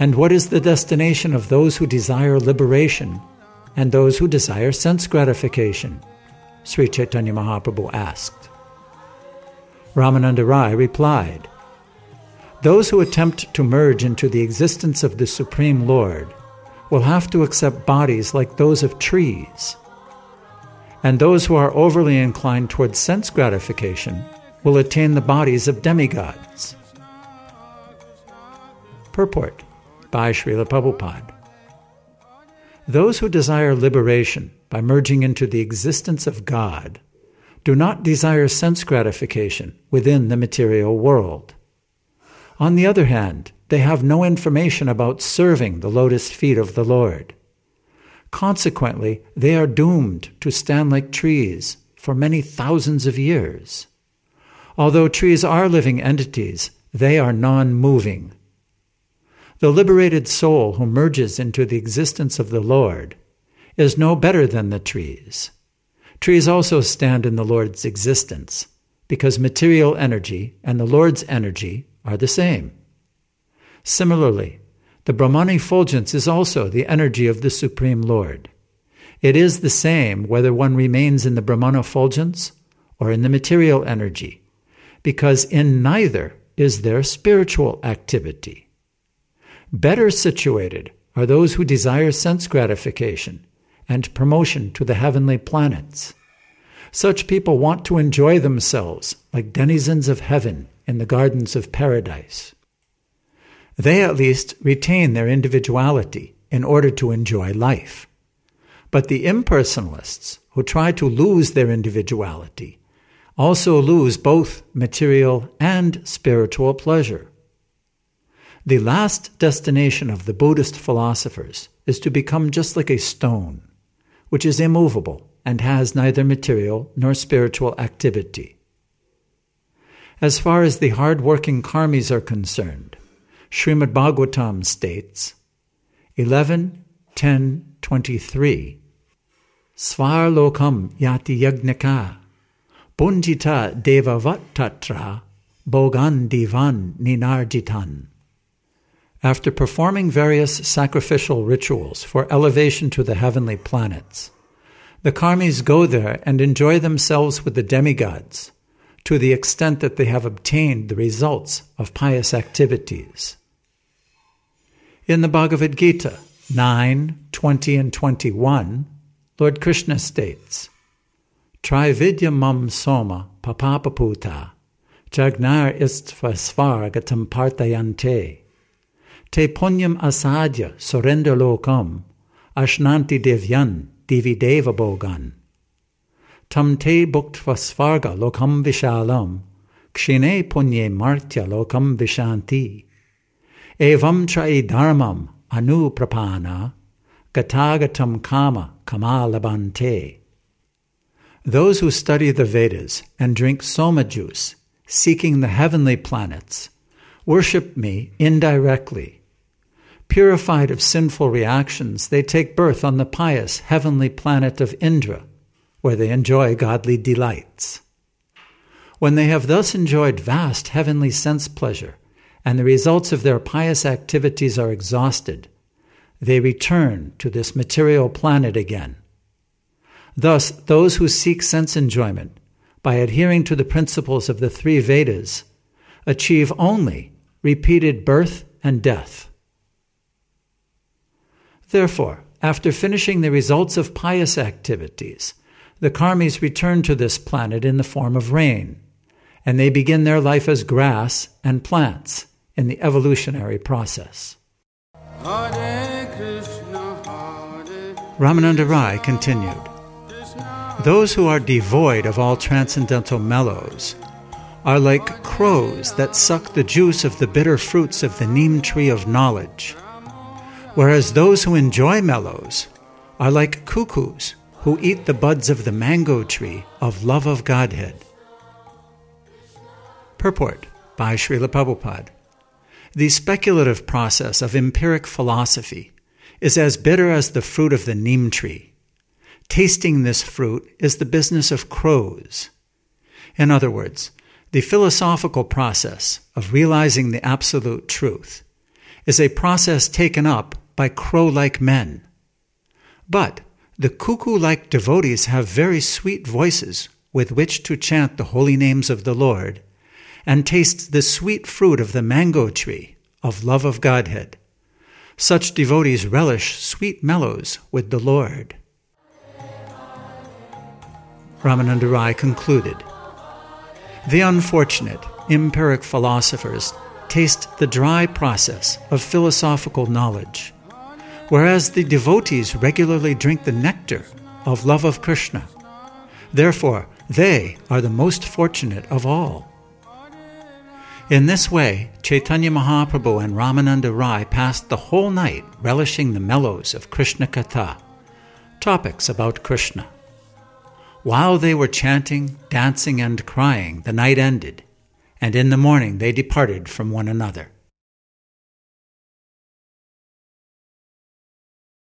And what is the destination of those who desire liberation and those who desire sense gratification? Sri Chaitanya Mahaprabhu asked. Ramananda Rai replied, Those who attempt to merge into the existence of the Supreme Lord will have to accept bodies like those of trees. And those who are overly inclined towards sense gratification will attain the bodies of demigods. Purport by Srila Prabhupada. Those who desire liberation by merging into the existence of God do not desire sense gratification within the material world. On the other hand, they have no information about serving the lotus feet of the Lord. Consequently, they are doomed to stand like trees for many thousands of years. Although trees are living entities, they are non moving the liberated soul who merges into the existence of the Lord is no better than the trees. Trees also stand in the Lord's existence because material energy and the Lord's energy are the same. Similarly, the Brahman effulgence is also the energy of the Supreme Lord. It is the same whether one remains in the Brahman effulgence or in the material energy, because in neither is there spiritual activity. Better situated are those who desire sense gratification and promotion to the heavenly planets. Such people want to enjoy themselves like denizens of heaven in the gardens of paradise. They at least retain their individuality in order to enjoy life. But the impersonalists who try to lose their individuality also lose both material and spiritual pleasure. The last destination of the Buddhist philosophers is to become just like a stone, which is immovable and has neither material nor spiritual activity. As far as the hard working karmis are concerned, Srimad Bhagavatam states 11 10 23 Svar lokam yati yagnika bunjita devavat tatra bogan divan ninarjitan after performing various sacrificial rituals for elevation to the heavenly planets, the karmis go there and enjoy themselves with the demigods to the extent that they have obtained the results of pious activities. In the Bhagavad Gita 9, 20, and 21, Lord Krishna states, Trividya mam soma papapaputa jagnar istvasvargatam partayante te punyam asadya surendra lokam, ashnanti devyan divideva bogan. Tam te bhuktvasvarga lokam vishalam, kshine punye martya lokam vishanti. Evam trai dharmam anuprapana, gatagatam kama kamalabante. Those who study the Vedas and drink soma juice, seeking the heavenly planets, worship me indirectly Purified of sinful reactions, they take birth on the pious heavenly planet of Indra, where they enjoy godly delights. When they have thus enjoyed vast heavenly sense pleasure, and the results of their pious activities are exhausted, they return to this material planet again. Thus, those who seek sense enjoyment by adhering to the principles of the three Vedas achieve only repeated birth and death. Therefore, after finishing the results of pious activities, the karmis return to this planet in the form of rain, and they begin their life as grass and plants in the evolutionary process. Ramananda Rai continued Those who are devoid of all transcendental mellows are like crows that suck the juice of the bitter fruits of the neem tree of knowledge whereas those who enjoy mellows are like cuckoos who eat the buds of the mango tree of love of Godhead. Purport by Srila Prabhupada. The speculative process of empiric philosophy is as bitter as the fruit of the neem tree. Tasting this fruit is the business of crows. In other words, the philosophical process of realizing the absolute truth is a process taken up by crow like men. But the cuckoo like devotees have very sweet voices with which to chant the holy names of the Lord and taste the sweet fruit of the mango tree of love of Godhead. Such devotees relish sweet mellows with the Lord. Ramananda Rai concluded The unfortunate, empiric philosophers taste the dry process of philosophical knowledge, whereas the devotees regularly drink the nectar of love of Krishna. Therefore, they are the most fortunate of all. In this way, Chaitanya Mahaprabhu and Ramananda Rai passed the whole night relishing the mellows of Krishna Katha, topics about Krishna. While they were chanting, dancing, and crying, the night ended, and in the morning they departed from one another.